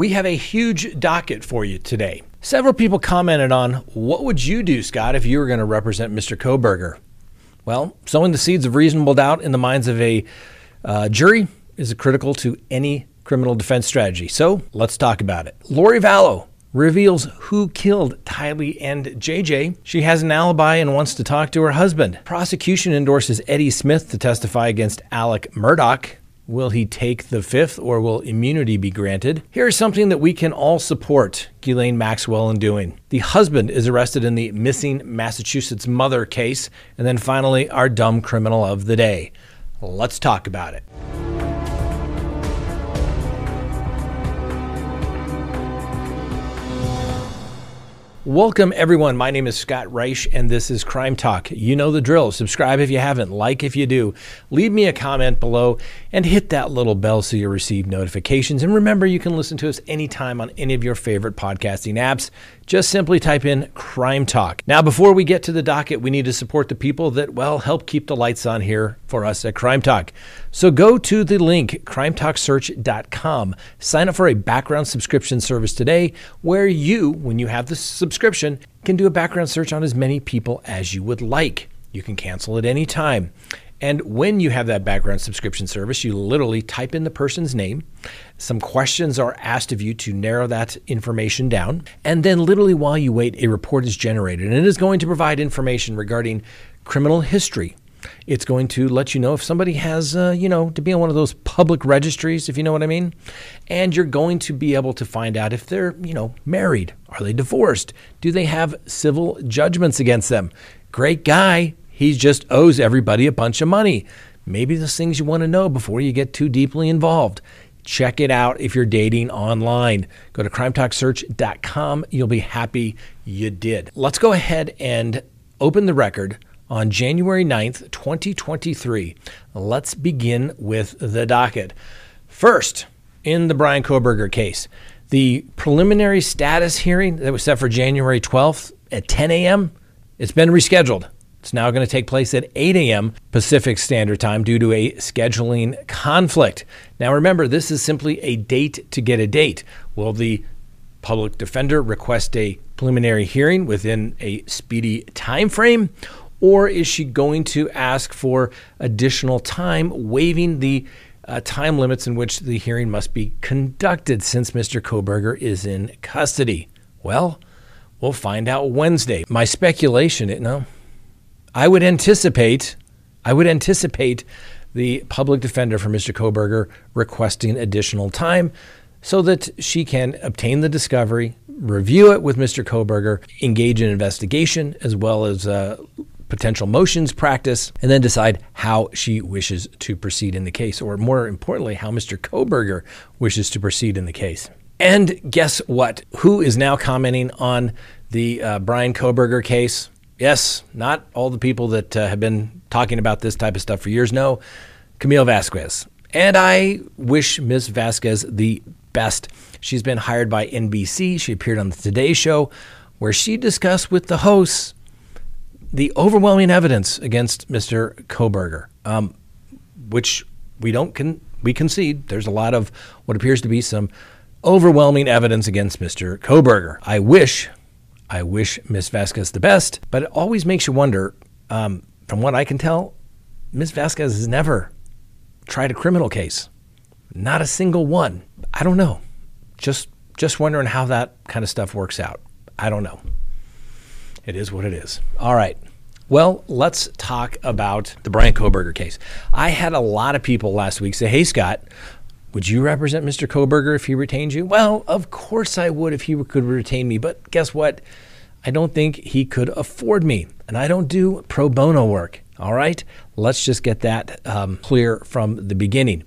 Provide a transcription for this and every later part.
We have a huge docket for you today. Several people commented on what would you do, Scott, if you were going to represent Mr. Kohberger? Well, sowing the seeds of reasonable doubt in the minds of a uh, jury is critical to any criminal defense strategy. So let's talk about it. Lori Vallow reveals who killed Tylee and JJ. She has an alibi and wants to talk to her husband. Prosecution endorses Eddie Smith to testify against Alex Murdaugh. Will he take the fifth or will immunity be granted? Here's something that we can all support Ghislaine Maxwell in doing. The husband is arrested in the missing Massachusetts mother case. And then finally, our dumb criminal of the day. Let's talk about it. Welcome, everyone. My name is Scott Reich, and this is Crime Talk. You know the drill. Subscribe if you haven't, like if you do. Leave me a comment below and hit that little bell so you receive notifications. And remember, you can listen to us anytime on any of your favorite podcasting apps. Just simply type in Crime Talk. Now, before we get to the docket, we need to support the people that, well, help keep the lights on here for us at Crime Talk. So go to the link, crimetalksearch.com. Sign up for a background subscription service today where you, when you have the subscription, can do a background search on as many people as you would like. You can cancel at any time. And when you have that background subscription service, you literally type in the person's name. Some questions are asked of you to narrow that information down. And then, literally, while you wait, a report is generated. And it is going to provide information regarding criminal history. It's going to let you know if somebody has, uh, you know, to be on one of those public registries, if you know what I mean. And you're going to be able to find out if they're, you know, married. Are they divorced? Do they have civil judgments against them? Great guy he just owes everybody a bunch of money. Maybe there's things you want to know before you get too deeply involved. Check it out if you're dating online. Go to crimetalksearch.com. You'll be happy you did. Let's go ahead and open the record on January 9th, 2023. Let's begin with the docket. First, in the Bryan Kohberger case, the preliminary status hearing that was set for January 12th at 10 a.m. It's been rescheduled. It's now going to take place at 8 a.m. Pacific Standard Time due to a scheduling conflict. Now, remember, this is simply a date to get a date. Will the public defender request a preliminary hearing within a speedy time frame? Or is she going to ask for additional time, waiving the uh, time limits in which the hearing must be conducted since Mr. Kohberger is in custody? Well, we'll find out Wednesday. My speculation, you know, I would anticipate, I would anticipate the public defender for Mr. Kohberger requesting additional time so that she can obtain the discovery, review it with Mr. Kohberger, engage in investigation as well as uh, potential motions practice, and then decide how she wishes to proceed in the case, or more importantly, how Mr. Kohberger wishes to proceed in the case. And guess what? Who is now commenting on the uh, Bryan Kohberger case? Yes, not all the people that uh, have been talking about this type of stuff for years know Camille Vasquez. And I wish Ms. Vasquez the best. She's been hired by NBC. She appeared on the Today Show, where she discussed with the hosts the overwhelming evidence against Mr. Kohberger, um, which we don't con- we concede. There's a lot of what appears to be some overwhelming evidence against Mr. Kohberger. I wish I wish Miss Vasquez the best, but it always makes you wonder. Um, from what I can tell, Miss Vasquez has never tried a criminal case, not a single one. I don't know. Just just wondering how that kind of stuff works out. I don't know. It is what it is. All right. Well, let's talk about the Bryan Kohberger case. I had a lot of people last week say, "Hey, Scott." Would you represent Mr. Kohberger if he retained you? Well, of course I would if he could retain me, but guess what? I don't think he could afford me, and I don't do pro bono work. All right, let's just get that um, clear from the beginning.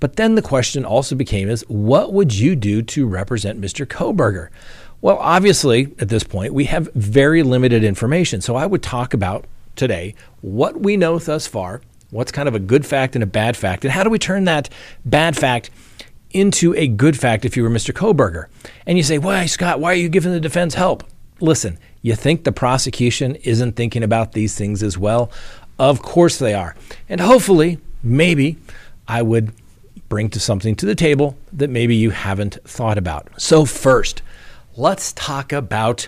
But then the question also became: is what would you do to represent Mr. Kohberger? Well, obviously, at this point, we have very limited information. So I would talk about today what we know thus far What's kind of a good fact and a bad fact? And how do we turn that bad fact into a good fact if you were Mr. Kohberger? And you say, why, Scott, why are you giving the defense help? Listen, you think the prosecution isn't thinking about these things as well? Of course they are. And hopefully, maybe I would bring to something to the table that maybe you haven't thought about. So, first, let's talk about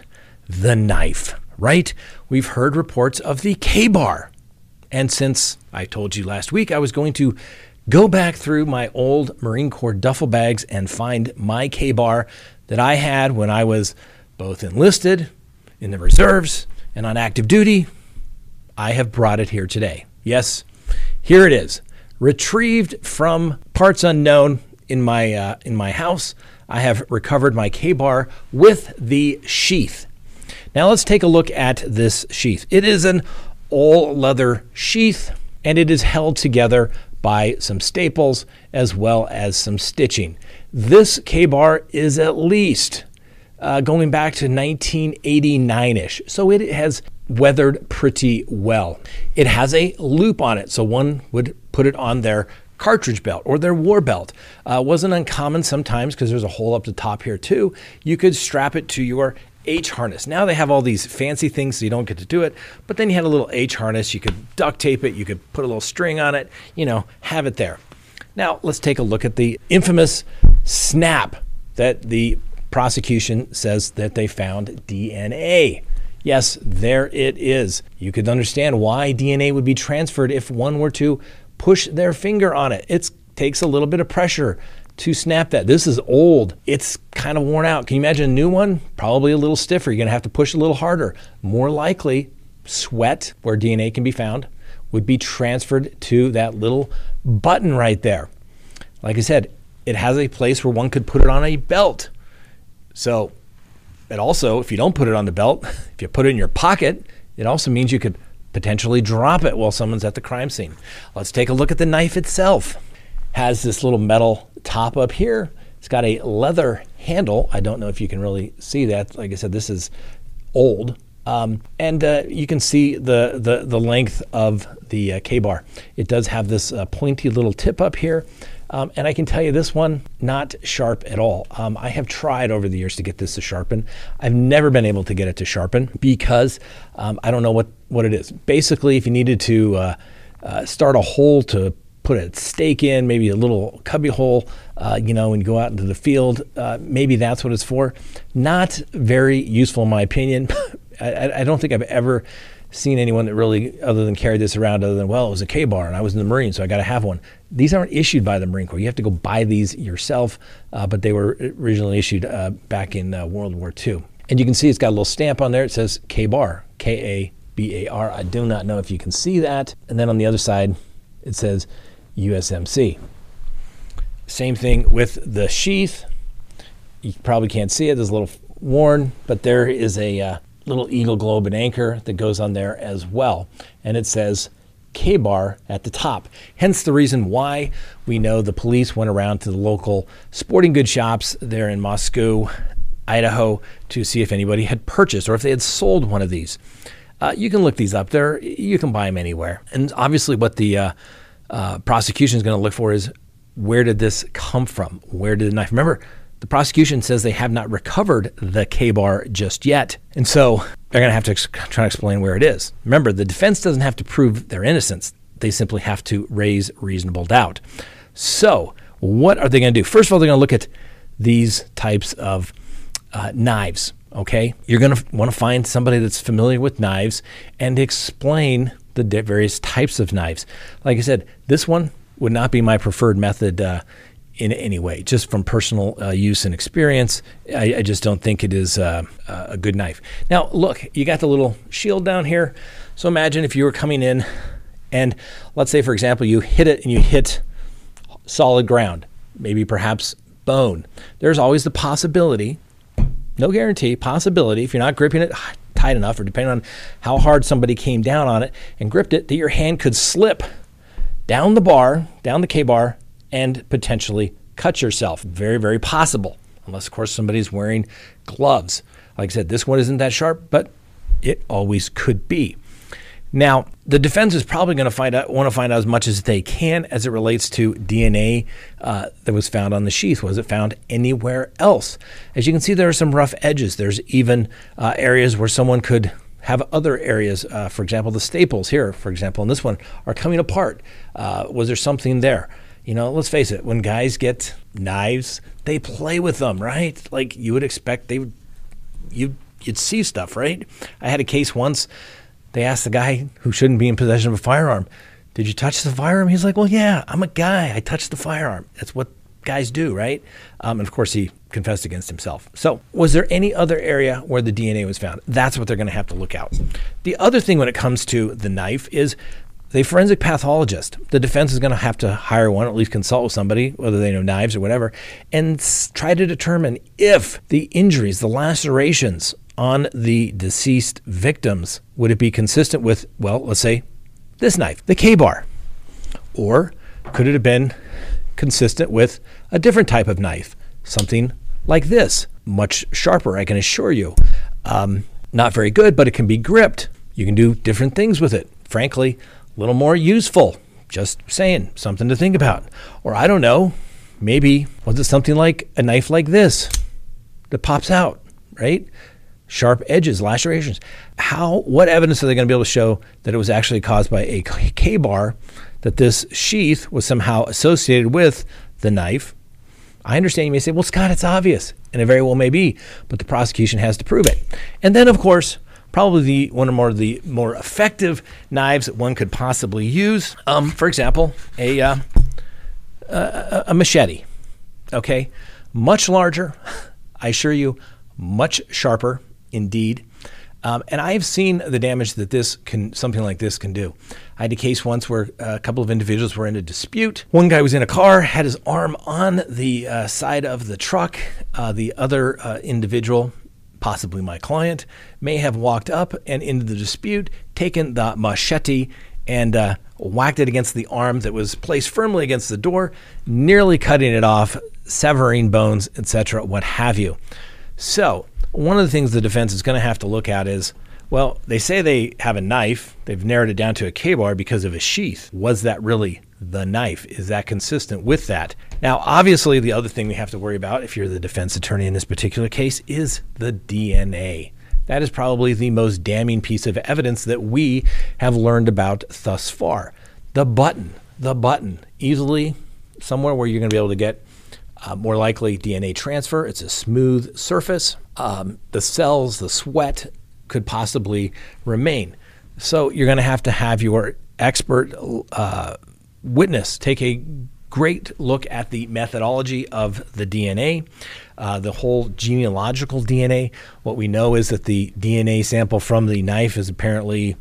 the knife, right? We've heard reports of the K bar. And since I told you last week I was going to go back through my old Marine Corps duffel bags and find my K bar that I had when I was both enlisted, in the reserves, and on active duty, I have brought it here today. Yes, here it is, retrieved from parts unknown in my uh, in my house. I have recovered my K-bar with the sheath. Now let's take a look at this sheath. It is an all leather sheath and it is held together by some staples as well as some stitching. This K-bar is at least uh, going back to 1989 ish. So it has weathered pretty well. It has a loop on it, so one would put it on their cartridge belt or their war belt. Uh, wasn't uncommon sometimes because there's a hole up the top here too. You could strap it to your H harness. Now they have all these fancy things so you don't get to do it, but then you had a little H harness. You could duct tape it, you could put a little string on it, you know, have it there. Now let's take a look at the infamous snap that the prosecution says that they found DNA. Yes, there it is. You could understand why DNA would be transferred if one were to push their finger on it. It takes a little bit of pressure to snap that. This is old. It's kind of worn out. Can you imagine a new one? Probably a little stiffer. You're going to have to push a little harder. More likely, sweat, where DNA can be found, would be transferred to that little button right there. Like I said, it has a place where one could put it on a belt. So, it also, if you don't put it on the belt, if you put it in your pocket, it also means you could potentially drop it while someone's at the crime scene. Let's take a look at the knife itself. Has this little metal top up here. It's got a leather handle. I don't know if you can really see that. Like I said, this is old. Um, and uh, you can see the, the, the length of the uh, K bar. It does have this uh, pointy little tip up here. Um, and I can tell you this one, not sharp at all. Um, I have tried over the years to get this to sharpen. I've never been able to get it to sharpen because um, I don't know what, what it is. Basically, if you needed to uh, uh, start a hole to put a stake in, maybe a little cubby hole, uh, you know, and go out into the field, uh, maybe that's what it's for. Not very useful, in my opinion. I, I don't think I've ever seen anyone that really, other than carried this around, other than, well, it was a K bar and I was in the Marine, so I got to have one. These aren't issued by the Marine Corps. You have to go buy these yourself, uh, but they were originally issued uh, back in uh, World War II. And you can see it's got a little stamp on there. It says K bar, K A B A R. I do not know if you can see that. And then on the other side, it says USMC. Same thing with the sheath. You probably can't see it. There's a little worn, but there is a uh, little eagle globe and anchor that goes on there as well. And it says K bar at the top. Hence the reason why we know the police went around to the local sporting goods shops there in Moscow, Idaho, to see if anybody had purchased or if they had sold one of these. Uh, you can look these up there. You can buy them anywhere. And obviously, what the uh, uh, prosecution is going to look for is where did this come from? Where did the knife? Remember, the prosecution says they have not recovered the K bar just yet. And so they're going to have to ex- try to explain where it is. Remember, the defense doesn't have to prove their innocence, they simply have to raise reasonable doubt. So, what are they going to do? First of all, they're going to look at these types of uh, knives. Okay, you're going to want to find somebody that's familiar with knives and explain the various types of knives. Like I said, this one would not be my preferred method uh, in any way. Just from personal uh, use and experience, I, I, just don't think it is uh, a good knife. Now, look, you got the little shield down here. So imagine if you were coming in and let's say, for example, you hit it and you hit solid ground, maybe perhaps bone. There's always the possibility, no guarantee, possibility, if you're not gripping it ah, tight enough or depending on how hard somebody came down on it and gripped it, that your hand could slip down the bar, down the K bar, and potentially cut yourself. Very, very possible, unless, of course, somebody's wearing gloves. Like I said, this one isn't that sharp, but it always could be. Now, the defense is probably going to find out, want to find out as much as they can as it relates to DNA uh, that was found on the sheath. Was it found anywhere else? As you can see, there are some rough edges. There's even uh, areas where someone could have other areas. Uh, for example, the staples here, for example, in this one, are coming apart. Uh, was there something there? You know, let's face it, when guys get knives, they play with them, right? Like you would expect they would, you, you'd see stuff, right? I had a case once. They asked the guy who shouldn't be in possession of a firearm, Did you touch the firearm? He's like, Well, yeah, I'm a guy. I touched the firearm. That's what guys do, right? Um, and of course, he confessed against himself. So, was there any other area where the DNA was found? That's what they're going to have to look out. The other thing when it comes to the knife is the forensic pathologist. The defense is going to have to hire one, at least consult with somebody, whether they know knives or whatever, and try to determine if the injuries, the lacerations on the deceased victims, would it be consistent with, well, let's say this knife, the K bar? Or could it have been consistent with a different type of knife, something like this, much sharper, I can assure you. Um, not very good, but it can be gripped. You can do different things with it. Frankly, a little more useful. Just saying, something to think about. Or I don't know, maybe was it something like a knife like this that pops out, right? Sharp edges, lacerations. How? What evidence are they going to be able to show that it was actually caused by a K bar? That this sheath was somehow associated with the knife. I understand you may say, "Well, Scott, it's obvious," and it very well may be, but the prosecution has to prove it. And then, of course, probably the one or more of the more effective knives that one could possibly use. Um, for example, a, uh, a, a machete. Okay, much larger. I assure you, much sharper indeed. Um, and I have seen the damage that this can, something like this can do. I had a case once where a couple of individuals were in a dispute. One guy was in a car, had his arm on the uh, side of the truck. Uh, the other uh, individual possibly my client, may have walked up and into the dispute, taken the machete, and uh, whacked it against the arm that was placed firmly against the door, nearly cutting it off, severing bones, etc., what have you. So, one of the things the defense is going to have to look at is well, they say they have a knife. They've narrowed it down to a K bar because of a sheath. Was that really the knife? Is that consistent with that? Now, obviously, the other thing we have to worry about if you're the defense attorney in this particular case is the DNA. That is probably the most damning piece of evidence that we have learned about thus far. The button, the button, easily somewhere where you're going to be able to get uh, more likely DNA transfer. It's a smooth surface. Um, the cells, the sweat, could possibly remain. So you're going to have to have your expert uh, witness take a great look at the methodology of the DNA, uh, the whole genealogical DNA. What we know is that the DNA sample from the knife is apparently,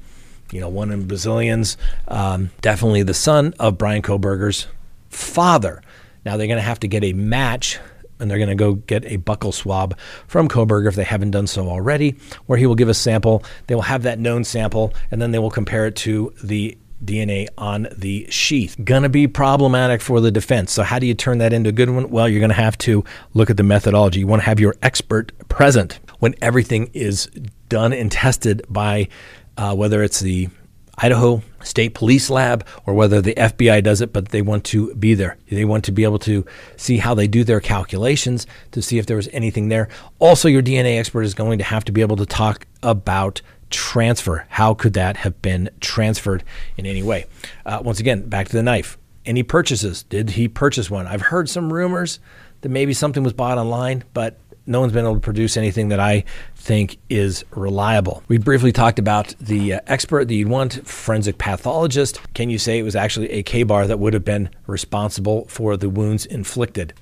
you know, one in bazillions, um, definitely the son of Bryan Kohberger's father. Now they're going to have to get a match and they're going to go get a buccal swab from Kohberger if they haven't done so already, where he will give a sample. They will have that known sample, and then they will compare it to the DNA on the sheath. Gonna be problematic for the defense. So, how do you turn that into a good one? Well, you're gonna have to look at the methodology. You wanna have your expert present when everything is done and tested by uh, whether it's the Idaho State Police Lab or whether the FBI does it, but they want to be there. They want to be able to see how they do their calculations to see if there was anything there. Also, your DNA expert is going to have to be able to talk about transfer. How could that have been transferred in any way? Uh, once again, back to the knife. Any purchases? Did he purchase one? I've heard some rumors that maybe something was bought online, but no one's been able to produce anything that I think is reliable. We briefly talked about the uh, expert that you'd want, forensic pathologist. Can you say it was actually a K bar that would have been responsible for the wounds inflicted?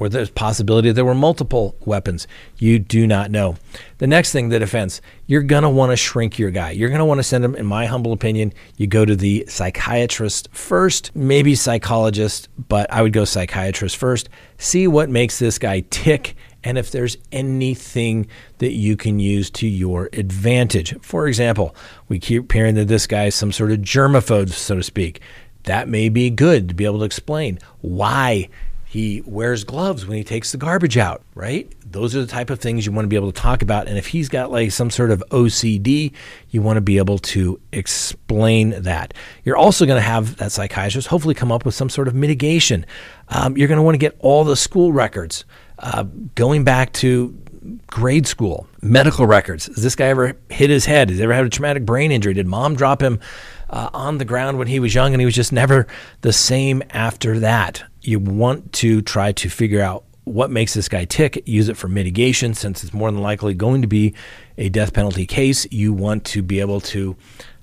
Or there's possibility there were multiple weapons. You do not know. The next thing, the defense, you're gonna want to shrink your guy. You're gonna want to send him, in my humble opinion, you go to the psychiatrist first, maybe psychologist, but I would go psychiatrist first. See what makes this guy tick and if there's anything that you can use to your advantage. For example, we keep hearing that this guy is some sort of germaphobe, so to speak. That may be good to be able to explain why he wears gloves when he takes the garbage out, right? Those are the type of things you want to be able to talk about. And if he's got like some sort of OCD, you want to be able to explain that. You're also going to have that psychiatrist hopefully come up with some sort of mitigation. Um, you're going to want to get all the school records uh, going back to grade school, medical records. Has this guy ever hit his head? Has he ever had a traumatic brain injury? Did mom drop him uh, on the ground when he was young, and he was just never the same after that. You want to try to figure out what makes this guy tick, use it for mitigation, since it's more than likely going to be a death penalty case. You want to be able to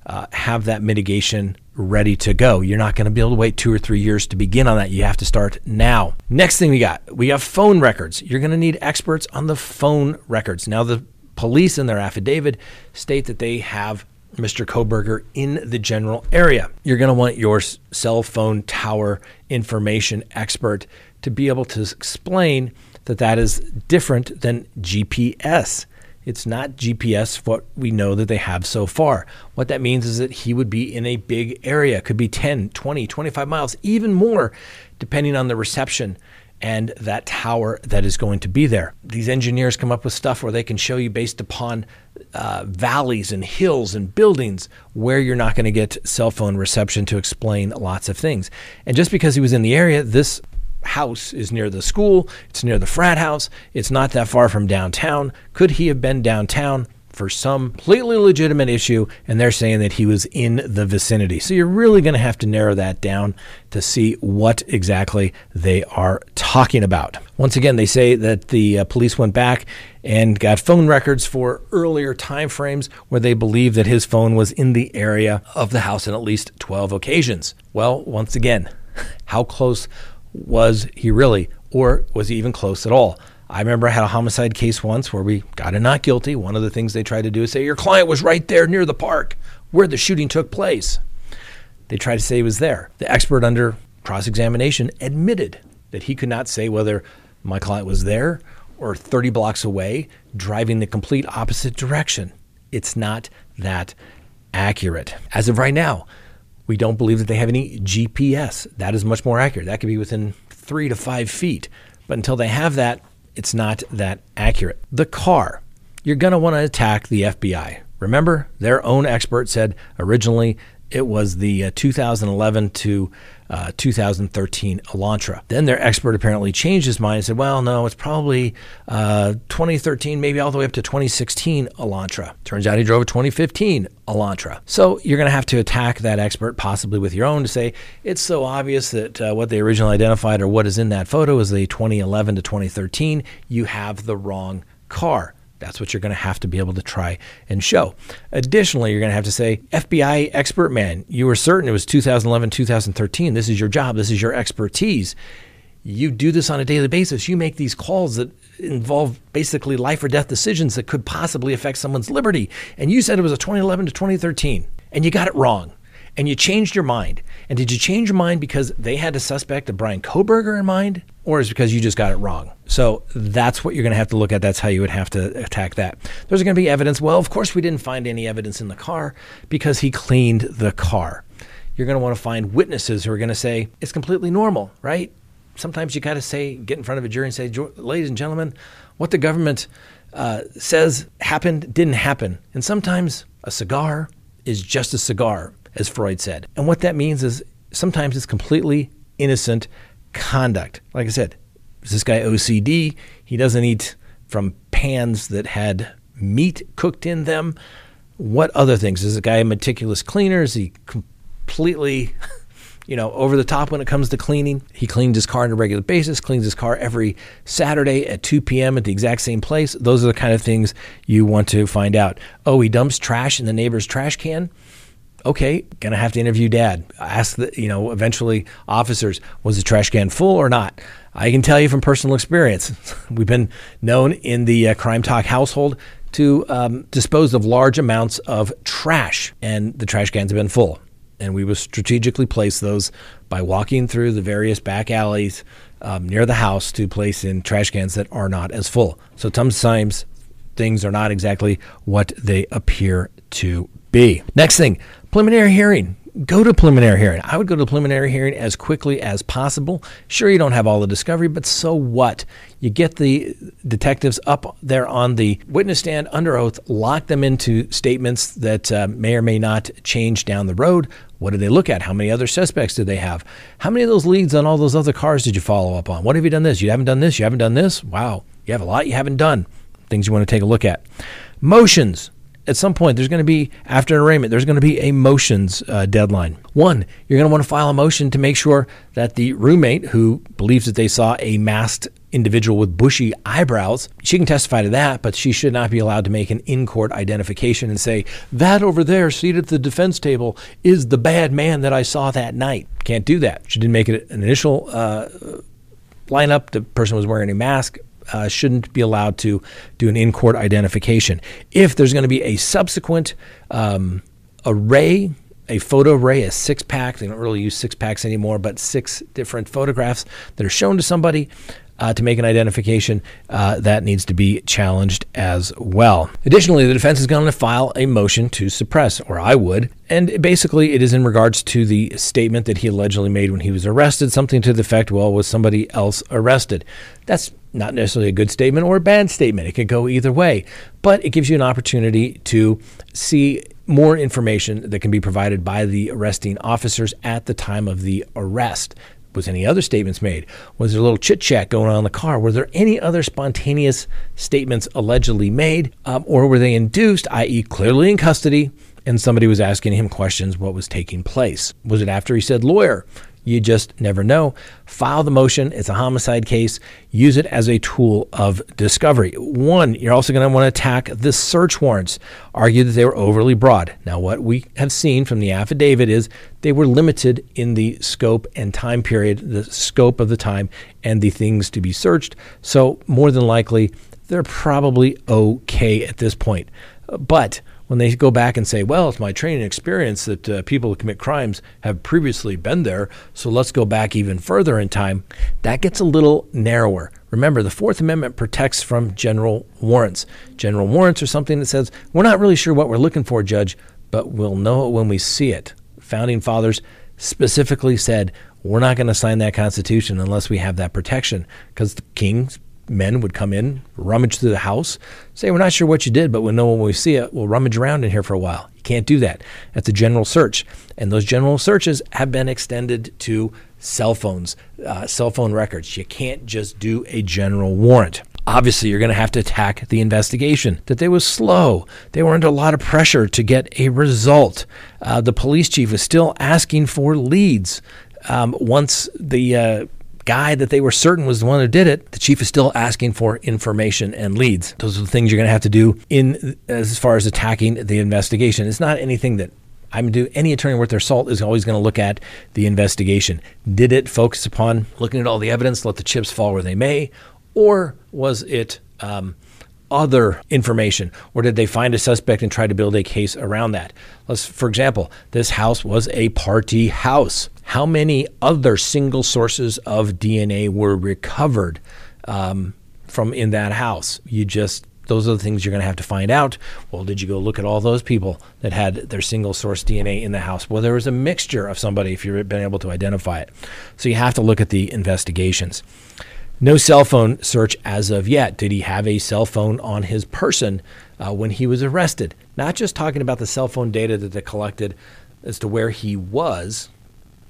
uh, have that mitigation ready to go. You're not going to be able to wait two or three years to begin on that. You have to start now. Next thing we got, we have phone records. You're going to need experts on the phone records. Now, the police in their affidavit state that they have Mr. Kohberger in the general area. You're going to want your cell phone tower information expert to be able to explain that that is different than GPS. It's not GPS, what we know that they have so far. What that means is that he would be in a big area, could be 10, 20, 25 miles, even more, depending on the reception and that tower that is going to be there. These engineers come up with stuff where they can show you based upon uh, valleys and hills and buildings where you're not going to get cell phone reception to explain lots of things. And just because he was in the area, this house is near the school, it's near the frat house, it's not that far from downtown. Could he have been downtown? For some completely legitimate issue, and they're saying that he was in the vicinity. So you're really going to have to narrow that down to see what exactly they are talking about. Once again, they say that the uh, police went back and got phone records for earlier time frames where they believe that his phone was in the area of the house on at least 12 occasions. Well, once again, how close was he really, or was he even close at all? I remember I had a homicide case once where we got a not guilty. One of the things they tried to do is say, Your client was right there near the park where the shooting took place. They tried to say he was there. The expert under cross examination admitted that he could not say whether my client was there or 30 blocks away, driving the complete opposite direction. It's not that accurate. As of right now, we don't believe that they have any GPS. That is much more accurate. That could be within three to five feet. But until they have that, it's not that accurate. The car, you're going to want to attack the FBI. Remember, their own expert said originally it was the uh, 2011 to uh, 2013 Elantra. Then their expert apparently changed his mind and said, well, no, it's probably uh, 2013, maybe all the way up to 2016 Elantra. Turns out he drove a 2015 Elantra. So you're going to have to attack that expert, possibly with your own, to say it's so obvious that uh, what they originally identified or what is in that photo is the 2011 to 2013. You have the wrong car. That's what you're going to have to be able to try and show. Additionally, you're going to have to say, FBI expert man, you were certain it was 2011, 2013. This is your job, this is your expertise. You do this on a daily basis. You make these calls that involve basically life or death decisions that could possibly affect someone's liberty. And you said it was a 2011 to 2013, and you got it wrong and you changed your mind. And did you change your mind because they had a suspect of Bryan Kohberger in mind, or is it because you just got it wrong? So that's what you're going to have to look at. That's how you would have to attack that. There's going to be evidence. Well, of course, we didn't find any evidence in the car because he cleaned the car. You're going to want to find witnesses who are going to say it's completely normal, right? Sometimes you got to say, get in front of a jury and say, ladies and gentlemen, what the government uh, says happened didn't happen. And sometimes a cigar is just a cigar as Freud said. And what that means is sometimes it's completely innocent conduct. Like I said, is this guy OCD? He doesn't eat from pans that had meat cooked in them. What other things? Is this guy a meticulous cleaner? Is he completely, you know, over the top when it comes to cleaning? He cleans his car on a regular basis, cleans his car every Saturday at 2 p.m. at the exact same place. Those are the kind of things you want to find out. Oh, he dumps trash in the neighbor's trash can okay, gonna have to interview dad. Ask the, you know, eventually officers, was the trash can full or not? I can tell you from personal experience, we've been known in the uh, Crime Talk household to um, dispose of large amounts of trash, and the trash cans have been full. And we will strategically place those by walking through the various back alleys um, near the house to place in trash cans that are not as full. So sometimes things are not exactly what they appear to be. Next thing, preliminary hearing. Go to preliminary hearing. I would go to preliminary hearing as quickly as possible. Sure, you don't have all the discovery, but so what? You get the detectives up there on the witness stand under oath, lock them into statements that uh, may or may not change down the road. What did they look at? How many other suspects did they have? How many of those leads on all those other cars did you follow up on? What have you done this? You haven't done this? You haven't done this? Wow. You have a lot you haven't done. Things you want to take a look at. Motions at some point, there's going to be, after an arraignment, there's going to be a motions uh, deadline. One, you're going to want to file a motion to make sure that the roommate who believes that they saw a masked individual with bushy eyebrows, she can testify to that, but she should not be allowed to make an in court identification and say, that over there, seated at the defense table, is the bad man that I saw that night. Can't do that. She didn't make an initial uh, lineup. The person was wearing a mask uh, shouldn't be allowed to do an in court identification. If there's going to be a subsequent um, array, a photo array, a six pack, they don't really use six packs anymore, but six different photographs that are shown to somebody, uh, to make an identification, uh, that needs to be challenged as well. Additionally, the defense is going to file a motion to suppress, or I would. And basically, it is in regards to the statement that he allegedly made when he was arrested, something to the effect, well, was somebody else arrested? That's not necessarily a good statement or a bad statement. It could go either way, but it gives you an opportunity to see more information that can be provided by the arresting officers at the time of the arrest. Was any other statements made? Was there a little chit chat going on in the car? Were there any other spontaneous statements allegedly made? Um, or were they induced, i.e., clearly in custody, and somebody was asking him questions what was taking place? Was it after he said lawyer? You just never know. File the motion. It's a homicide case. Use it as a tool of discovery. One, you're also going to want to attack the search warrants. Argue that they were overly broad. Now, what we have seen from the affidavit is they were limited in the scope and time period, the scope of the time, and the things to be searched. So, more than likely, they're probably okay at this point. But when they go back and say, well, it's my training experience that uh, people who commit crimes have previously been there, so let's go back even further in time, that gets a little narrower. Remember, the Fourth Amendment protects from general warrants. General warrants are something that says, we're not really sure what we're looking for, Judge, but we'll know it when we see it. Founding fathers specifically said, we're not going to sign that Constitution unless we have that protection because the kings men would come in, rummage through the house, say, We're not sure what you did, but we'll know when we see it. We'll rummage around in here for a while. You can't do that. That's a general search. And those general searches have been extended to cell phones, uh, cell phone records. You can't just do a general warrant. Obviously, you're going to have to attack the investigation. That they was slow. They were under a lot of pressure to get a result. Uh, the police chief was still asking for leads. Um, once the uh, guy that they were certain was the one who did it, the chief is still asking for information and leads. Those are the things you're going to have to do in as far as attacking the investigation. It's not anything that I'm do any attorney worth their salt is always going to look at the investigation. Did it focus upon looking at all the evidence, let the chips fall where they may, or was it um, other information, or did they find a suspect and try to build a case around that? Let's, for example, this house was a party house. How many other single sources of DNA were recovered um, from in that house? You just those are the things you're going to have to find out. Well, did you go look at all those people that had their single source DNA in the house? Well, there was a mixture of somebody if you've been able to identify it. So you have to look at the investigations. No cell phone search as of yet. Did he have a cell phone on his person uh, when he was arrested? Not just talking about the cell phone data that they collected as to where he was.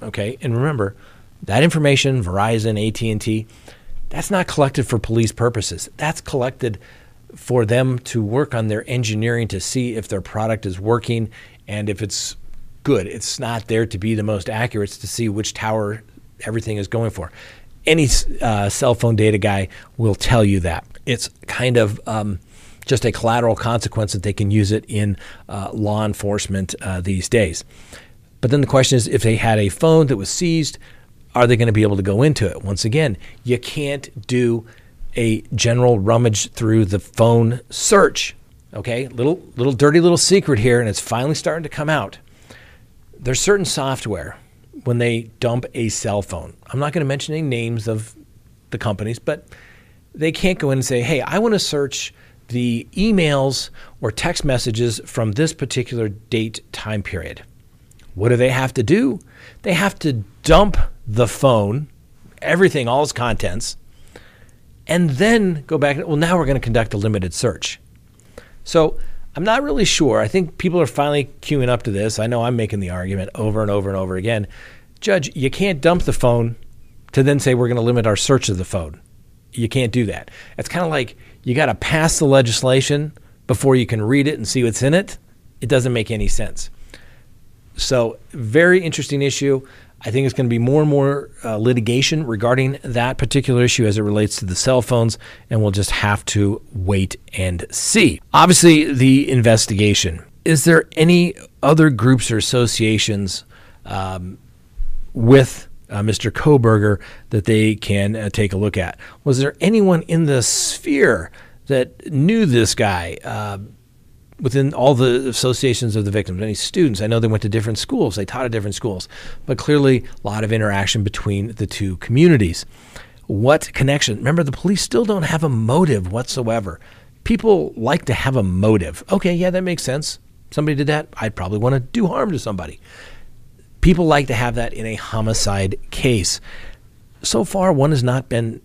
Okay, and remember that information, Verizon, AT&T, that's not collected for police purposes. That's collected for them to work on their engineering to see if their product is working and if it's good. It's not there to be the most accurate. It's to see which tower everything is going for any uh, cell phone data guy will tell you that. It's kind of um, just a collateral consequence that they can use it in uh, law enforcement uh, these days. But then the question is if they had a phone that was seized, are they going to be able to go into it? Once again, you can't do a general rummage through the phone search. Okay, little little dirty little secret here, and it's finally starting to come out. There's certain software when they dump a cell phone. I'm not going to mention any names of the companies, but they can't go in and say, hey, I want to search the emails or text messages from this particular date time period. What do they have to do? They have to dump the phone, everything, all its contents, and then go back. Well, now we're going to conduct a limited search. So I'm not really sure. I think people are finally queuing up to this. I know I'm making the argument over and over and over again. Judge, you can't dump the phone to then say we're going to limit our search of the phone. You can't do that. It's kind of like you got to pass the legislation before you can read it and see what's in it, it doesn't make any sense. So, very interesting issue. I think it's going to be more and more uh, litigation regarding that particular issue as it relates to the cell phones, and we'll just have to wait and see. Obviously, the investigation. Is there any other groups or associations um, with uh, Mr. Kohberger that they can uh, take a look at? Was there anyone in the sphere that knew this guy? Uh, within all the associations of the victims, any students. I know they went to different schools, they taught at different schools, but clearly a lot of interaction between the two communities. What connection? Remember, the police still don't have a motive whatsoever. People like to have a motive. Okay, yeah, that makes sense. Somebody did that. I'd probably want to do harm to somebody. People like to have that in a homicide case. So far, one has not been,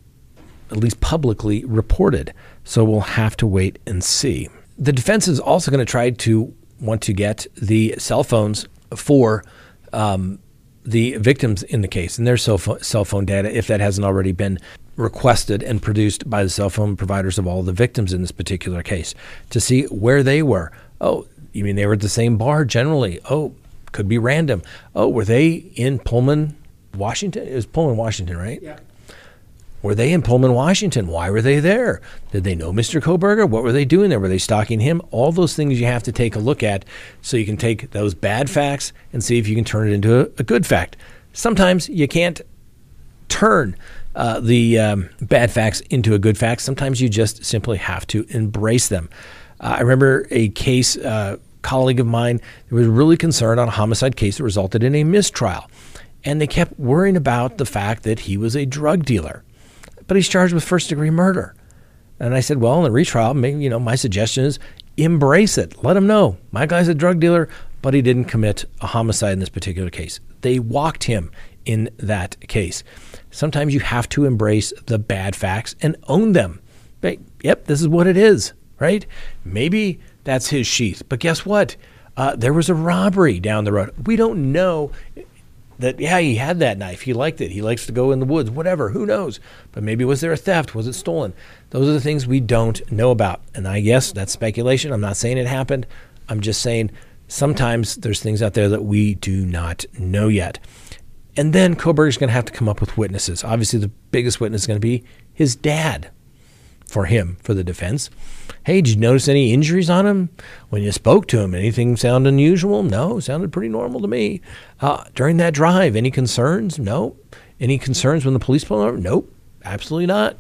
at least publicly, reported. So we'll have to wait and see the defense is also going to try to want to get the cell phones for um, the victims in the case and their cell phone, cell phone data, if that hasn't already been requested and produced by the cell phone providers of all the victims in this particular case, to see where they were. Oh, you mean they were at the same bar generally? Oh, could be random. Oh, were they in Pullman, Washington? It was Pullman, Washington, right? Yeah. Were they in Pullman, Washington? Why were they there? Did they know Mr. Kohberger? What were they doing there? Were they stalking him? All those things you have to take a look at so you can take those bad facts and see if you can turn it into a, a good fact. Sometimes you can't turn uh, the um, bad facts into a good fact. Sometimes you just simply have to embrace them. Uh, I remember a case, uh, colleague of mine was really concerned on a homicide case that resulted in a mistrial. And they kept worrying about the fact that he was a drug dealer but he's charged with first degree murder. And I said, well, in the retrial, maybe, you know, my suggestion is embrace it. Let him know my guy's a drug dealer, but he didn't commit a homicide in this particular case. They walked him in that case. Sometimes you have to embrace the bad facts and own them. But, yep, this is what it is, right? Maybe that's his sheath, but guess what? Uh, there was a robbery down the road. We don't know that yeah he had that knife. He liked it. He likes to go in the woods. Whatever. Who knows? But maybe was there a theft? Was it stolen? Those are the things we don't know about. And i guess that's speculation. I'm not saying it happened. I'm just saying sometimes there's things out there that we do not know yet. And then Kohberger's going to have to come up with witnesses. Obviously the biggest witness is going to be his dad for him for the defense. Hey, did you notice any injuries on him when you spoke to him? Anything sound unusual? No, sounded pretty normal to me. Uh, during that drive, any concerns? No. Any concerns when the police pulled over? Nope, absolutely not.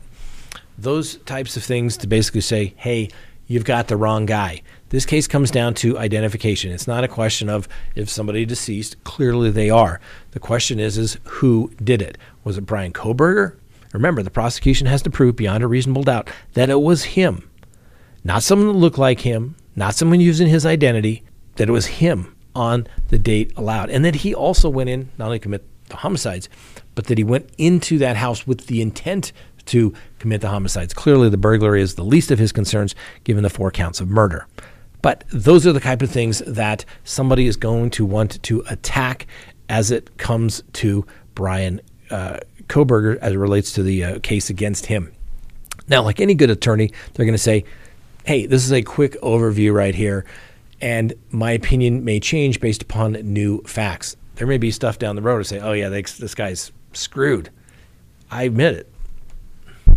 Those types of things to basically say, hey, you've got the wrong guy. This case comes down to identification. It's not a question of if somebody deceased. Clearly, they are. The question is, is who did it? Was it Bryan Kohberger? Remember, the prosecution has to prove beyond a reasonable doubt that it was him, not someone that looked like him, not someone using his identity, that it was him on the date allowed. And that he also went in, not only to commit the homicides, but that he went into that house with the intent to commit the homicides. Clearly, the burglary is the least of his concerns given the four counts of murder. But those are the type of things that somebody is going to want to attack as it comes to Bryan uh, Kohberger as it relates to the uh, case against him. Now, like any good attorney, they're going to say, hey, this is a quick overview right here, and my opinion may change based upon new facts. There may be stuff down the road to say, oh, yeah, this guy's screwed. I admit it.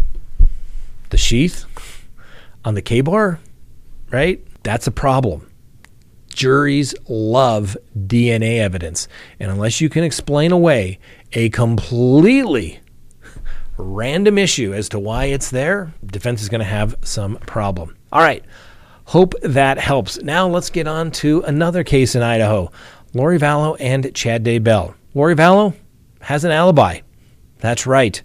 The sheath on the K bar, right? That's a problem. Juries love DNA evidence. And unless you can explain away a completely random issue as to why it's there, defense is going to have some problem. All right. Hope that helps. Now let's get on to another case in Idaho. Lori Vallow and Chad Daybell. Lori Vallow has an alibi. That's right.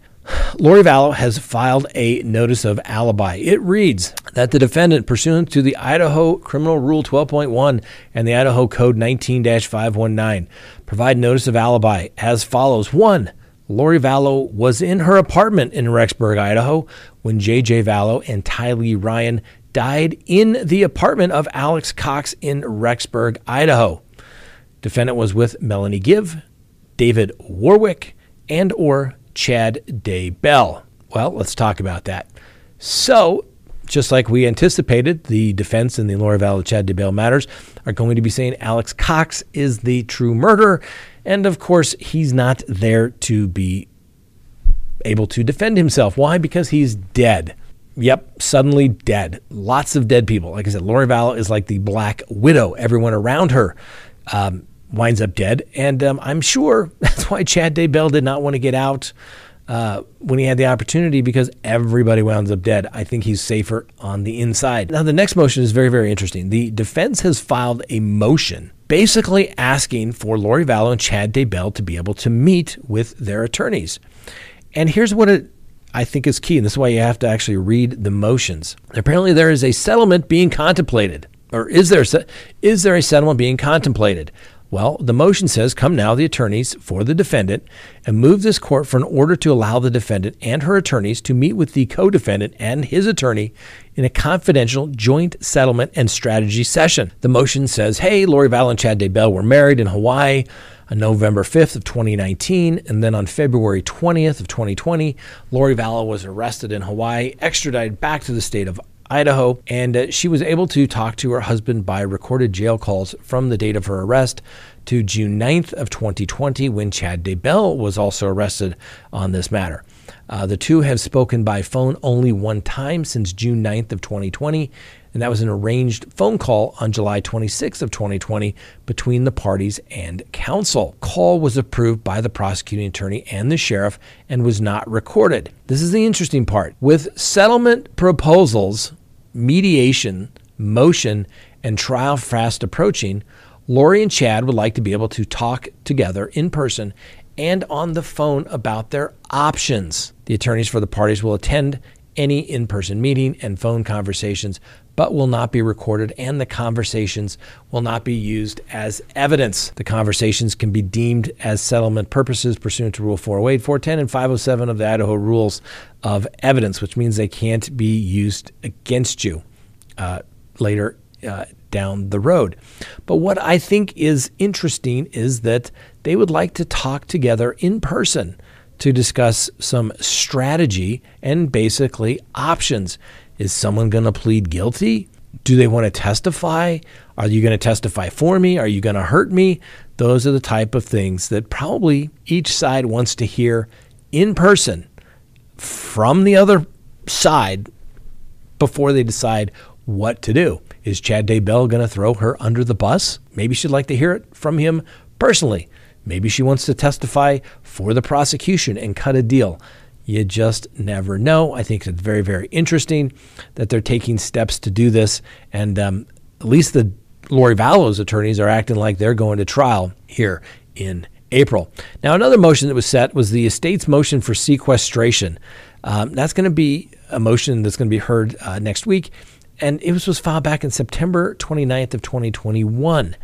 Lori Vallow has filed a notice of alibi. It reads that the defendant, pursuant to the Idaho Criminal Rule 12.1 and the Idaho Code 19 519, provide notice of alibi as follows. One, Lori Vallow was in her apartment in Rexburg, Idaho, when J.J. Vallow and Tylee Ryan died in the apartment of Alex Cox in Rexburg, Idaho. Defendant was with Melanie Gibb, David Warwick, and or Chad Daybell. Well, let's talk about that. So, just like we anticipated, the defense in the Lori Vallow Chad Daybell matters are going to be saying Alex Cox is the true murderer. And of course, he's not there to be able to defend himself. Why? Because he's dead. Yep, suddenly dead. Lots of dead people. Like I said, Lori Vallow is like the Black Widow. Everyone around her um, winds up dead. And um, I'm sure that's why Chad Daybell did not want to get out uh, when he had the opportunity because everybody winds up dead. I think he's safer on the inside. Now, the next motion is very, very interesting. The defense has filed a motion basically asking for Lori Vallow and Chad Daybell to be able to meet with their attorneys. And here's what it I think is key, and this is why you have to actually read the motions. Apparently, there is a settlement being contemplated, or is there is there a settlement being contemplated? Well, the motion says, Come now, the attorneys for the defendant, and move this court for an order to allow the defendant and her attorneys to meet with the co defendant and his attorney in a confidential joint settlement and strategy session. The motion says, Hey, Lori Vallow and Chad Daybell were married in Hawaii on November 5th of 2019, and then on February 20th of 2020, Lori Vallow was arrested in Hawaii, extradited back to the state of Idaho, and uh, she was able to talk to her husband by recorded jail calls from the date of her arrest to June 9th of 2020 when Chad Daybell was also arrested on this matter. Uh, the two have spoken by phone only one time since June 9th of 2020, and that was an arranged phone call on July 26th of 2020 between the parties and counsel. Call was approved by the prosecuting attorney and the sheriff and was not recorded. This is the interesting part. With settlement proposals mediation, motion, and trial fast approaching, Lori and Chad would like to be able to talk together in person and on the phone about their options. The attorneys for the parties will attend any in person meeting and phone conversations, but will not be recorded, and the conversations will not be used as evidence. The conversations can be deemed as settlement purposes pursuant to Rule 408, 410, and 507 of the Idaho Rules of Evidence, which means they can't be used against you uh, later uh, down the road. But what I think is interesting is that they would like to talk together in person to discuss some strategy and basically options. Is someone going to plead guilty? Do they want to testify? Are you going to testify for me? Are you going to hurt me? Those are the type of things that probably each side wants to hear in person from the other side before they decide what to do. Is Chad Daybell going to throw her under the bus? Maybe she'd like to hear it from him personally. Maybe she wants to testify for the prosecution and cut a deal. You just never know. I think it's very, very interesting that they're taking steps to do this. And um, at least the Lori Vallow's attorneys are acting like they're going to trial here in April. Now, another motion that was set was the estate's motion for sequestration. Um, that's going to be a motion that's going to be heard uh, next week. And it was, was filed back in September 29th of 2021.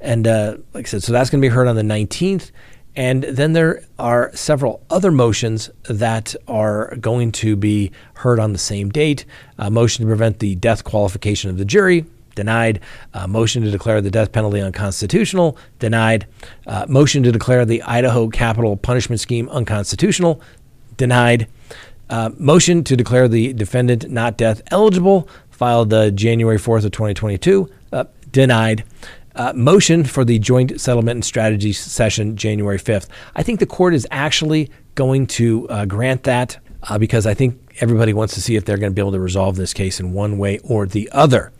And uh, like I said, so that's going to be heard on the 19th. And then there are several other motions that are going to be heard on the same date. A motion to prevent the death qualification of the jury, denied. Motion to declare the death penalty unconstitutional, denied. Motion to declare the Idaho capital punishment scheme unconstitutional, denied. Motion to declare the defendant not death eligible, filed January 4th of 2022, uh, denied uh, motion for the joint settlement and strategy session January 5th. I think the court is actually going to uh, grant that uh, because I think everybody wants to see if they're going to be able to resolve this case in one way or the other.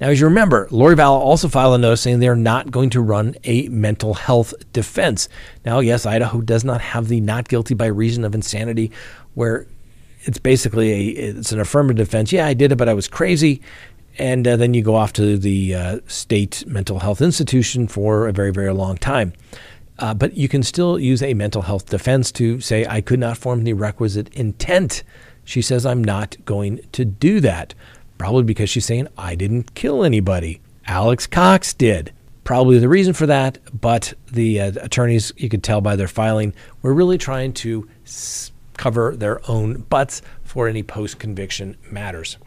Now, as you remember, Lori Vallow also filed a notice saying they're not going to run a mental health defense. Now, yes, Idaho does not have the not guilty by reason of insanity, where it's basically a it's an affirmative defense. Yeah, I did it, but I was crazy and uh, then you go off to the uh, state mental health institution for a very, very long time. Uh, but you can still use a mental health defense to say, I could not form the requisite intent. She says, I'm not going to do that. Probably because she's saying, I didn't kill anybody. Alex Cox did. Probably the reason for that, but the uh, attorneys, you could tell by their filing, were really trying to cover their own butts for any post conviction matters.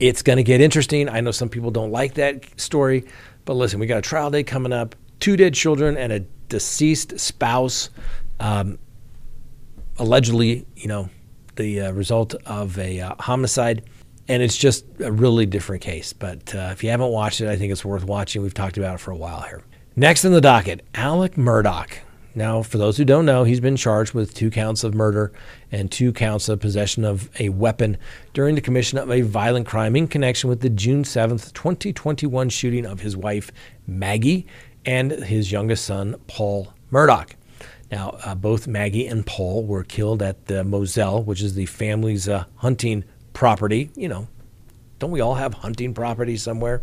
It's going to get interesting. I know some people don't like that story, but listen, we got a trial day coming up, two dead children and a deceased spouse, um, allegedly, you know, the uh, result of a uh, homicide. and it's just a really different case. But uh, if you haven't watched it, I think it's worth watching. We've talked about it for a while here. Next in the docket, Alex Murdaugh. Now, for those who don't know, he's been charged with two counts of murder and two counts of possession of a weapon during the commission of a violent crime in connection with the June 7th, 2021 shooting of his wife, Maggie, and his youngest son, Paul Murdaugh. Now, uh, both Maggie and Paul were killed at the Moselle, which is the family's uh, hunting property. You know, don't we all have hunting property somewhere?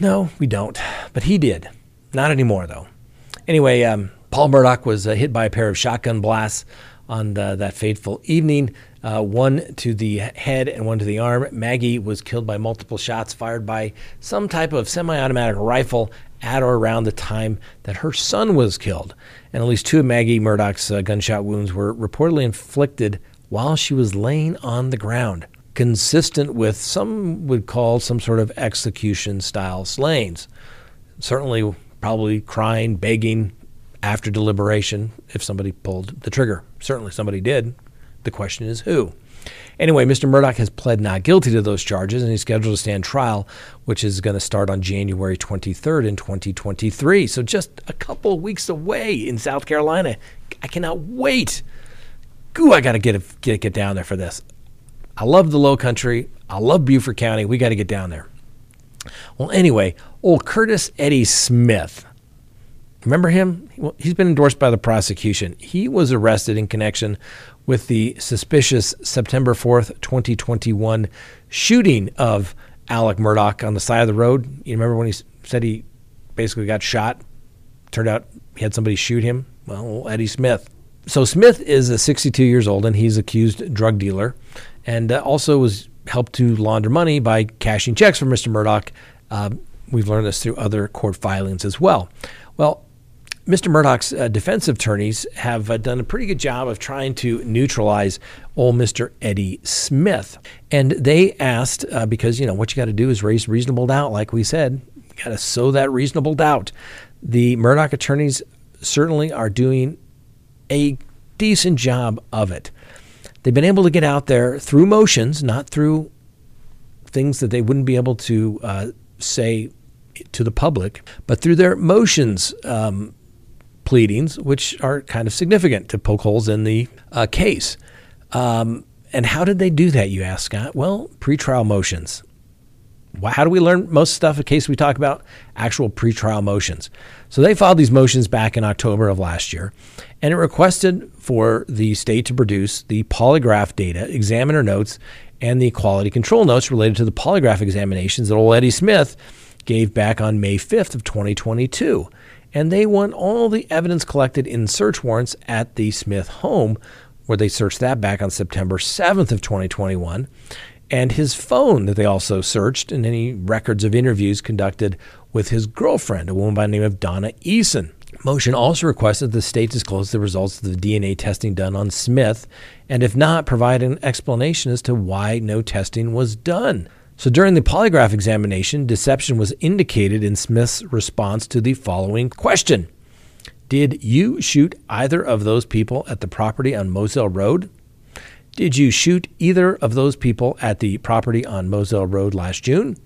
No, we don't. But he did. Not anymore, though. Anyway, um, Paul Murdaugh was uh, hit by a pair of shotgun blasts on the, that fateful evening, uh, one to the head and one to the arm. Maggie was killed by multiple shots fired by some type of semi automatic rifle at or around the time that her son was killed. And at least two of Maggie Murdaugh's uh, gunshot wounds were reportedly inflicted while she was laying on the ground, consistent with some would call some sort of execution style slayings. Certainly probably crying, begging after deliberation if somebody pulled the trigger. Certainly somebody did. The question is who. Anyway, Mr. Murdaugh has pled not guilty to those charges and he's scheduled to stand trial, which is going to start on January 23rd in 2023. So just a couple weeks away in South Carolina. I cannot wait. Goo, I got to get, get get down there for this. I love the low country. I love Beaufort County. We got to get down there. Well, anyway, old Curtis Eddie Smith. Remember him? Well, he's been endorsed by the prosecution. He was arrested in connection with the suspicious September 4th, 2021 shooting of Alex Murdaugh on the side of the road. You remember when he said he basically got shot? Turned out he had somebody shoot him. Well, Eddie Smith. So Smith is a 62 years old and he's accused drug dealer and uh, also was helped to launder money by cashing checks for Mr. Murdaugh. Uh, we've learned this through other court filings as well. Well, Mr. Murdaugh's uh, defense attorneys have uh, done a pretty good job of trying to neutralize old Mr. Eddie Smith. And they asked, uh, because, you know, what you got to do is raise reasonable doubt, like we said, got to sow that reasonable doubt. The Murdaugh attorneys certainly are doing a decent job of it. They've been able to get out there through motions, not through things that they wouldn't be able to uh, say to the public, but through their motions um, pleadings, which are kind of significant to poke holes in the uh, case. Um, and how did they do that, you ask, Scott? Well, pretrial motions. How do we learn most stuff in case we talk about actual pretrial motions? So they filed these motions back in October of last year, and it requested for the state to produce the polygraph data, examiner notes, and the quality control notes related to the polygraph examinations that old Eddie Smith gave back on May 5th of 2022. And they want all the evidence collected in search warrants at the Smith home, where they searched that back on September 7th of 2021 and his phone that they also searched, and any records of interviews conducted with his girlfriend, a woman by the name of Donna Eason. Motion also requests that the state disclose the results of the DNA testing done on Smith, and if not, provide an explanation as to why no testing was done. So during the polygraph examination, deception was indicated in Smith's response to the following question Did you shoot either of those people at the property on Moselle Road? Did you shoot either of those people at the property on Moselle Road last June?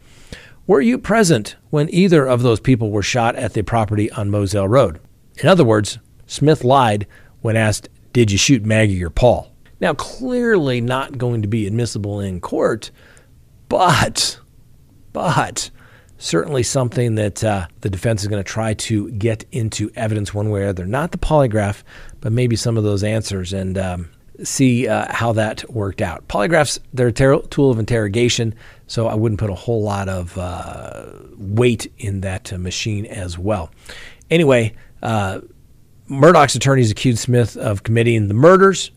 Were you present when either of those people were shot at the property on Moselle Road? In other words, Smith lied when asked, Did you shoot Maggie or Paul? Now, clearly not going to be admissible in court, but, but, certainly something that uh, the defense is going to try to get into evidence one way or other. Not the polygraph, but maybe some of those answers. And um, see uh, how that worked out. Polygraphs, they're a ter- tool of interrogation, so I wouldn't put a whole lot of uh, weight in that uh, machine as well. Anyway, uh, Murdaugh's attorneys accused Smith of committing the murders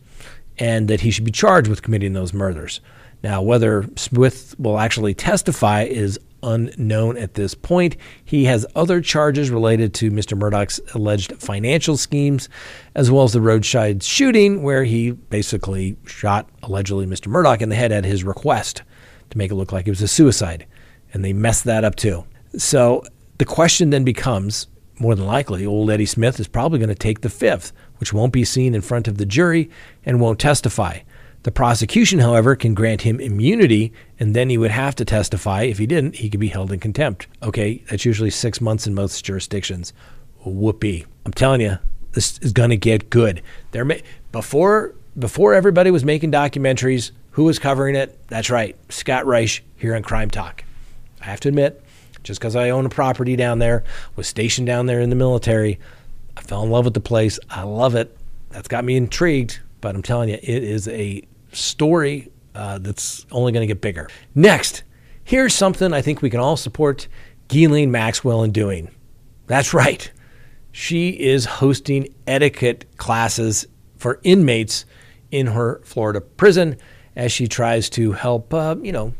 and that he should be charged with committing those murders. Now, whether Smith will actually testify is unknown at this point. He has other charges related to Mr. Murdaugh's alleged financial schemes, as well as the roadside shooting, where he basically shot allegedly Mr. Murdaugh in the head at his request to make it look like it was a suicide. And they messed that up too. So the question then becomes more than likely, old Eddie Smith is probably going to take the fifth, which won't be seen in front of the jury and won't testify. The prosecution, however, can grant him immunity, and then he would have to testify. If he didn't, he could be held in contempt. Okay, that's usually six months in most jurisdictions. Whoopee! I'm telling you, this is going to get good. There, may, before before everybody was making documentaries, who was covering it? That's right, Scott Reisch here on Crime Talk. I have to admit, just because I own a property down there, was stationed down there in the military, I fell in love with the place. I love it. That's got me intrigued. But I'm telling you, it is a story uh, that's only going to get bigger. Next, here's something I think we can all support Ghislaine Maxwell in doing. That's right. She is hosting etiquette classes for inmates in her Florida prison as she tries to help, uh, you know,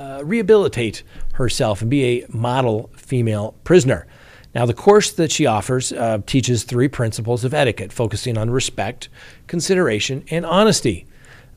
uh, rehabilitate herself and be a model female prisoner. Now, the course that she offers uh, teaches three principles of etiquette, focusing on respect, consideration, and honesty.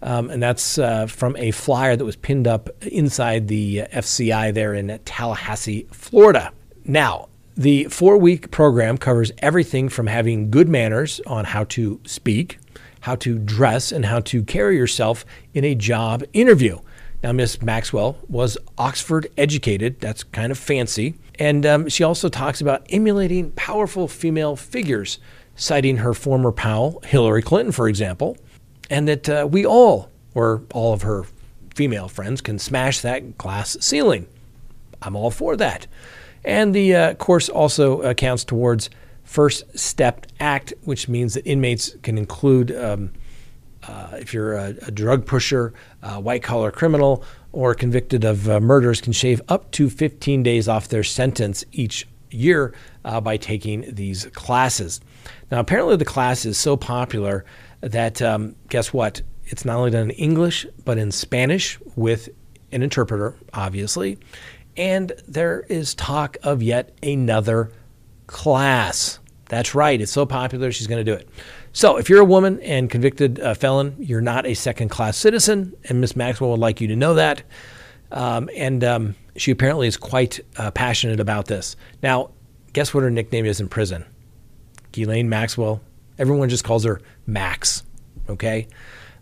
Um, and that's uh, from a flyer that was pinned up inside the uh, FCI there in Tallahassee, Florida. Now, the four week program covers everything from having good manners on how to speak, how to dress, and how to carry yourself in a job interview. Now, Miss Maxwell was Oxford educated. That's kind of fancy. And um, she also talks about emulating powerful female figures, citing her former pal, Hillary Clinton, for example, and that uh, we all, or all of her female friends, can smash that glass ceiling. I'm all for that. And the uh, course also counts towards First Step Act, which means that inmates can include. Um, uh, if you're a, a drug pusher, a white collar criminal, or convicted of uh, murders, can shave up to 15 days off their sentence each year uh, by taking these classes. Now, apparently, the class is so popular that, um, guess what? It's not only done in English, but in Spanish with an interpreter, obviously. And there is talk of yet another class. That's right, it's so popular, she's going to do it. So, if you're a woman and convicted uh, felon, you're not a second class citizen, and Miss Maxwell would like you to know that. Um, and um, she apparently is quite uh, passionate about this. Now, guess what her nickname is in prison? Ghislaine Maxwell. Everyone just calls her Max, okay?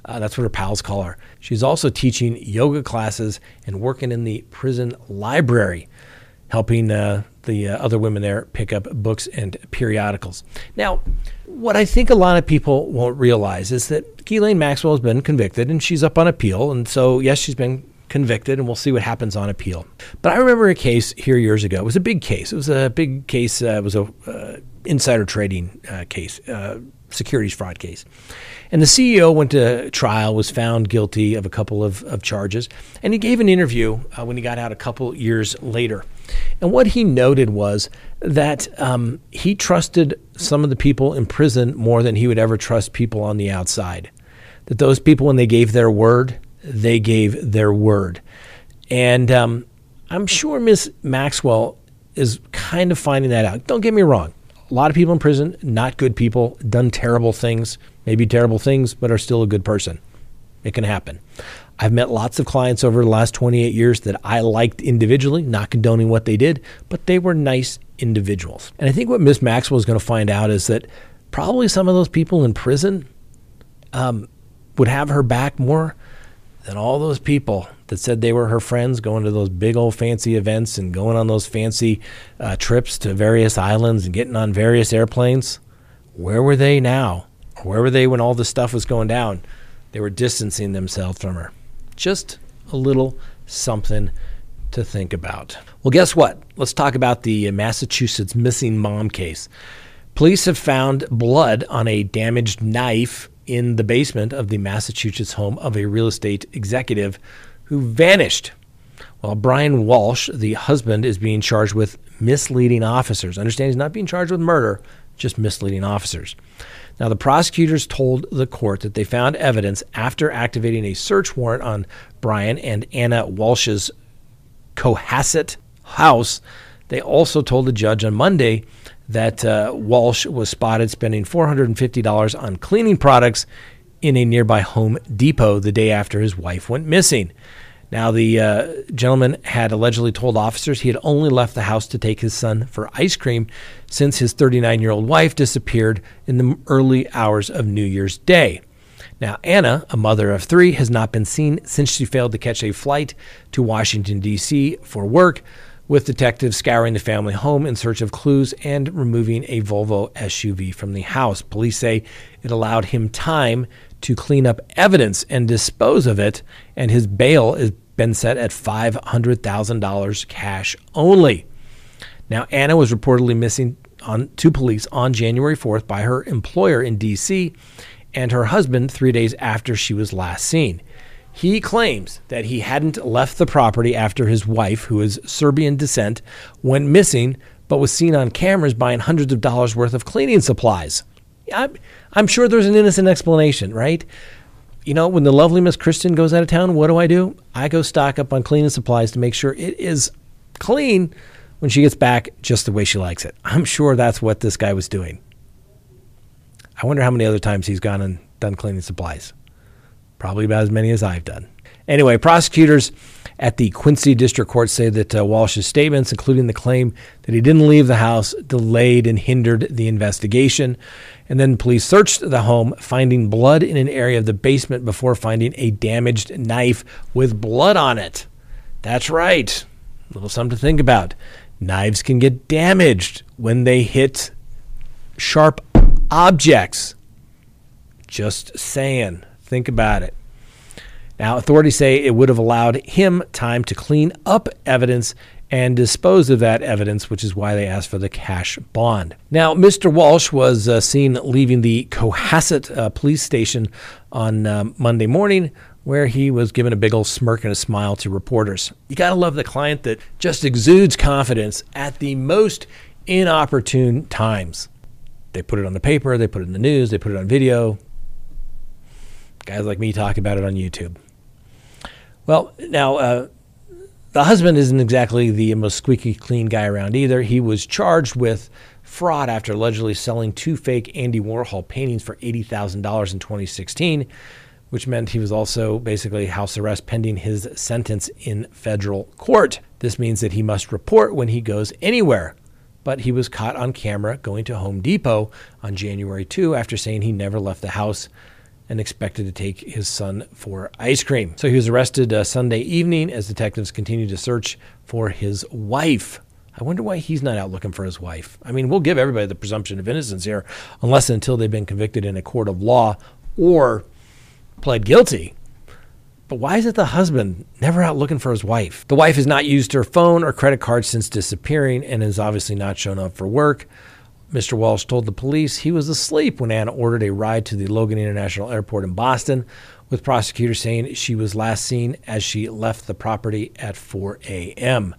Uh, that's what her pals call her. She's also teaching yoga classes and working in the prison library, helping uh, the uh, other women there pick up books and periodicals. Now, what I think a lot of people won't realize is that Ghislaine Maxwell has been convicted and she's up on appeal. And so, yes, she's been convicted, and we'll see what happens on appeal. But I remember a case here years ago. It was a big case. It was a big case. Uh, it was a uh, insider trading uh, case, uh, securities fraud case. And the CEO went to trial, was found guilty of a couple of, of charges, and he gave an interview when he got out a couple years later. And what he noted was that um, he trusted some of the people in prison more than he would ever trust people on the outside. That those people, when they gave their word, they gave their word. And um, I'm sure Miss Maxwell is kind of finding that out. Don't get me wrong. A lot of people in prison, not good people, done terrible things, maybe terrible things, but are still a good person. It can happen. I've met lots of clients over the last 28 years that I liked individually, not condoning what they did, but they were nice individuals. And I think what Miss Maxwell is going to find out is that probably some of those people in prison um, would have her back more than all those people that said they were her friends going to those big old fancy events and going on those fancy uh, trips to various islands and getting on various airplanes. Where were they now? Where were they when all this stuff was going down? They were distancing themselves from her. Just a little something to think about. Well, guess what? Let's talk about the Massachusetts missing mom case. Police have found blood on a damaged knife in the basement of the Massachusetts home of a real estate executive who vanished. While Brian Walsh, the husband, is being charged with misleading officers. Understand he's not being charged with murder, just misleading officers. Now, the prosecutors told the court that they found evidence after activating a search warrant on Brian and Ana Walsh's Cohasset house. They also told the judge on Monday that uh, Walsh was spotted spending $450 on cleaning products in a nearby Home Depot the day after his wife went missing. Now, the uh, gentleman had allegedly told officers he had only left the house to take his son for ice cream since his 39 year old wife disappeared in the early hours of New Year's Day. Now, Ana, a mother of three, has not been seen since she failed to catch a flight to Washington, D.C. for work, with detectives scouring the family home in search of clues and removing a Volvo SUV from the house. Police say it allowed him time to clean up evidence and dispose of it, and his bail has been set at $500,000 cash only. Now, Ana was reportedly missing on, to police on January 4th by her employer in D.C and her husband three days after she was last seen. He claims that he hadn't left the property after his wife, who is Serbian descent, went missing, but was seen on cameras buying hundreds of dollars worth of cleaning supplies. I'm, I'm sure there's an innocent explanation, right? You know, when the lovely Miss Kristen goes out of town, what do I do? I go stock up on cleaning supplies to make sure it is clean when she gets back just the way she likes it. I'm sure that's what this guy was doing. I wonder how many other times he's gone and done cleaning supplies. Probably about as many as I've done. Anyway, prosecutors at the Quincy District Court say that uh, Walsh's statements, including the claim that he didn't leave the house, delayed and hindered the investigation. And then police searched the home, finding blood in an area of the basement before finding a damaged knife with blood on it. That's right. A little something to think about. Knives can get damaged when they hit sharp objects. Just saying. Think about it. Now, authorities say it would have allowed him time to clean up evidence and dispose of that evidence, which is why they asked for the cash bond. Now, Mr. Walsh was uh, seen leaving the Cohasset uh, police station on um, Monday morning, where he was given a big old smirk and a smile to reporters. You got to love the client that just exudes confidence at the most inopportune times. They put it on the paper, they put it in the news, they put it on video. Guys like me talk about it on YouTube. Well, now, uh, the husband isn't exactly the most squeaky clean guy around either. He was charged with fraud after allegedly selling two fake Andy Warhol paintings for $80,000 in 2016, which meant he was also basically house arrest pending his sentence in federal court. This means that he must report when he goes anywhere but he was caught on camera going to Home Depot on January 2 after saying he never left the house and expected to take his son for ice cream. So he was arrested uh, Sunday evening as detectives continued to search for his wife. I wonder why he's not out looking for his wife. I mean, we'll give everybody the presumption of innocence here, unless until they've been convicted in a court of law or pled guilty. But why is it the husband never out looking for his wife? The wife has not used her phone or credit card since disappearing and has obviously not shown up for work. Mr. Walsh told the police he was asleep when Ana ordered a ride to the Logan International Airport in Boston, with prosecutors saying she was last seen as she left the property at 4 a.m.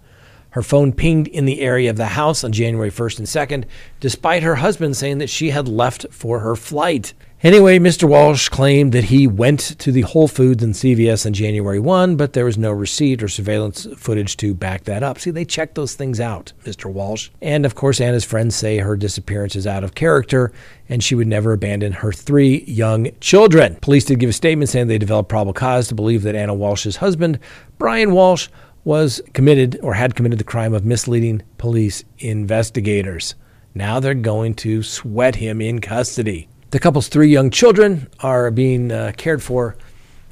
Her phone pinged in the area of the house on January 1st and 2nd, despite her husband saying that she had left for her flight. Anyway, Mr. Walsh claimed that he went to the Whole Foods and CVS on January 1, but there was no receipt or surveillance footage to back that up. See, they checked those things out, Mr. Walsh. And of course, Ana's friends say her disappearance is out of character and she would never abandon her three young children. Police did give a statement saying they developed probable cause to believe that Ana Walsh's husband, Brian Walsh, was committed or had committed the crime of misleading police investigators. Now they're going to sweat him in custody. The couple's three young children are being uh, cared for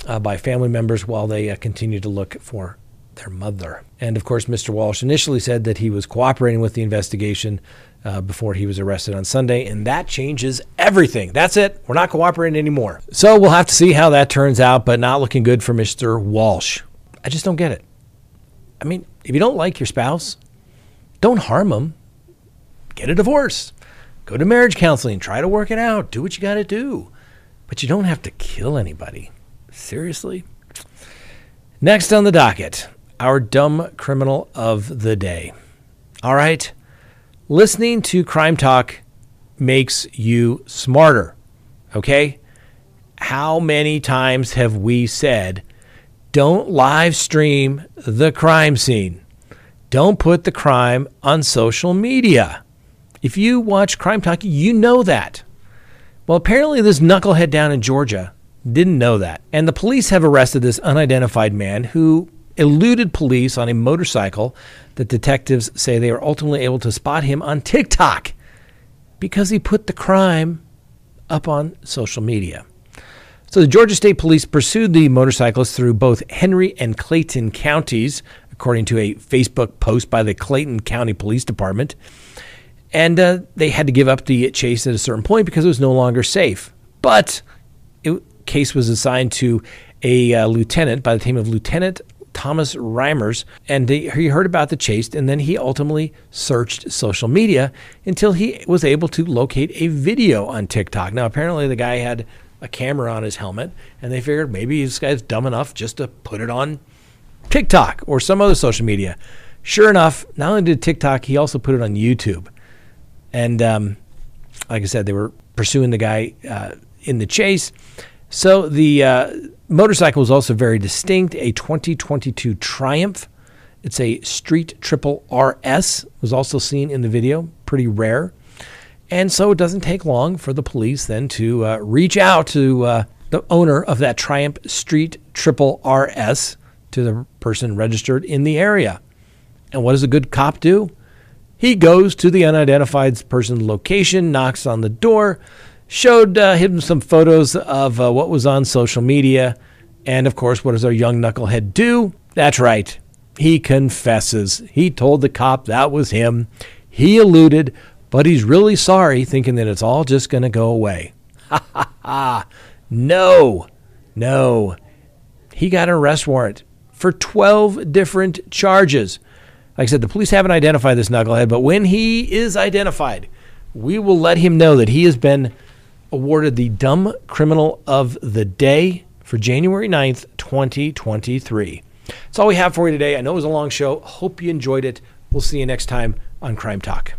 uh, by family members while they uh, continue to look for their mother. And of course, Mr. Walsh initially said that he was cooperating with the investigation uh, before he was arrested on Sunday, and that changes everything. That's it. We're not cooperating anymore. So we'll have to see how that turns out, but not looking good for Mr. Walsh. I just don't get it. I mean, if you don't like your spouse, don't harm them. Get a divorce. Go to marriage counseling, try to work it out, do what you got to do. But you don't have to kill anybody. Seriously? Next on the docket, our dumb criminal of the day. All right. Listening to Crime Talk makes you smarter. Okay? How many times have we said, don't live stream the crime scene? Don't put the crime on social media. If you watch Crime Talk, you know that. Well, apparently, this knucklehead down in Georgia didn't know that. And the police have arrested this unidentified man who eluded police on a motorcycle that detectives say they were ultimately able to spot him on TikTok because he put the crime up on social media. So the Georgia State Police pursued the motorcyclist through both Henry and Clayton counties, according to a Facebook post by the Clayton County Police Department. And uh, they had to give up the chase at a certain point because it was no longer safe. But it, case was assigned to a uh, lieutenant by the name of Lieutenant Thomas Reimers, and he heard about the chase, and then he ultimately searched social media until he was able to locate a video on TikTok. Now, apparently, the guy had a camera on his helmet, and they figured maybe this guy's dumb enough just to put it on TikTok or some other social media. Sure enough, not only did TikTok, he also put it on YouTube. And um, like I said, they were pursuing the guy uh, in the chase. So the uh, motorcycle was also very distinct, a 2022 Triumph. It's a Street Triple RS, was also seen in the video, pretty rare. And so it doesn't take long for the police then to uh, reach out to uh, the owner of that Triumph Street Triple RS, to the person registered in the area. And what does a good cop do? He goes to the unidentified person's location, knocks on the door, showed uh, him some photos of uh, what was on social media. And of course, what does our young knucklehead do? That's right. He confesses. He told the cop that was him. He alluded, but he's really sorry, thinking that it's all just going to go away. Ha ha ha. No, no. He got an arrest warrant for 12 different charges. Like I said, the police haven't identified this knucklehead, but when he is identified, we will let him know that he has been awarded the Dumb Criminal of the Day for January 9th, 2023. That's all we have for you today. I know it was a long show. Hope you enjoyed it. We'll see you next time on Crime Talk.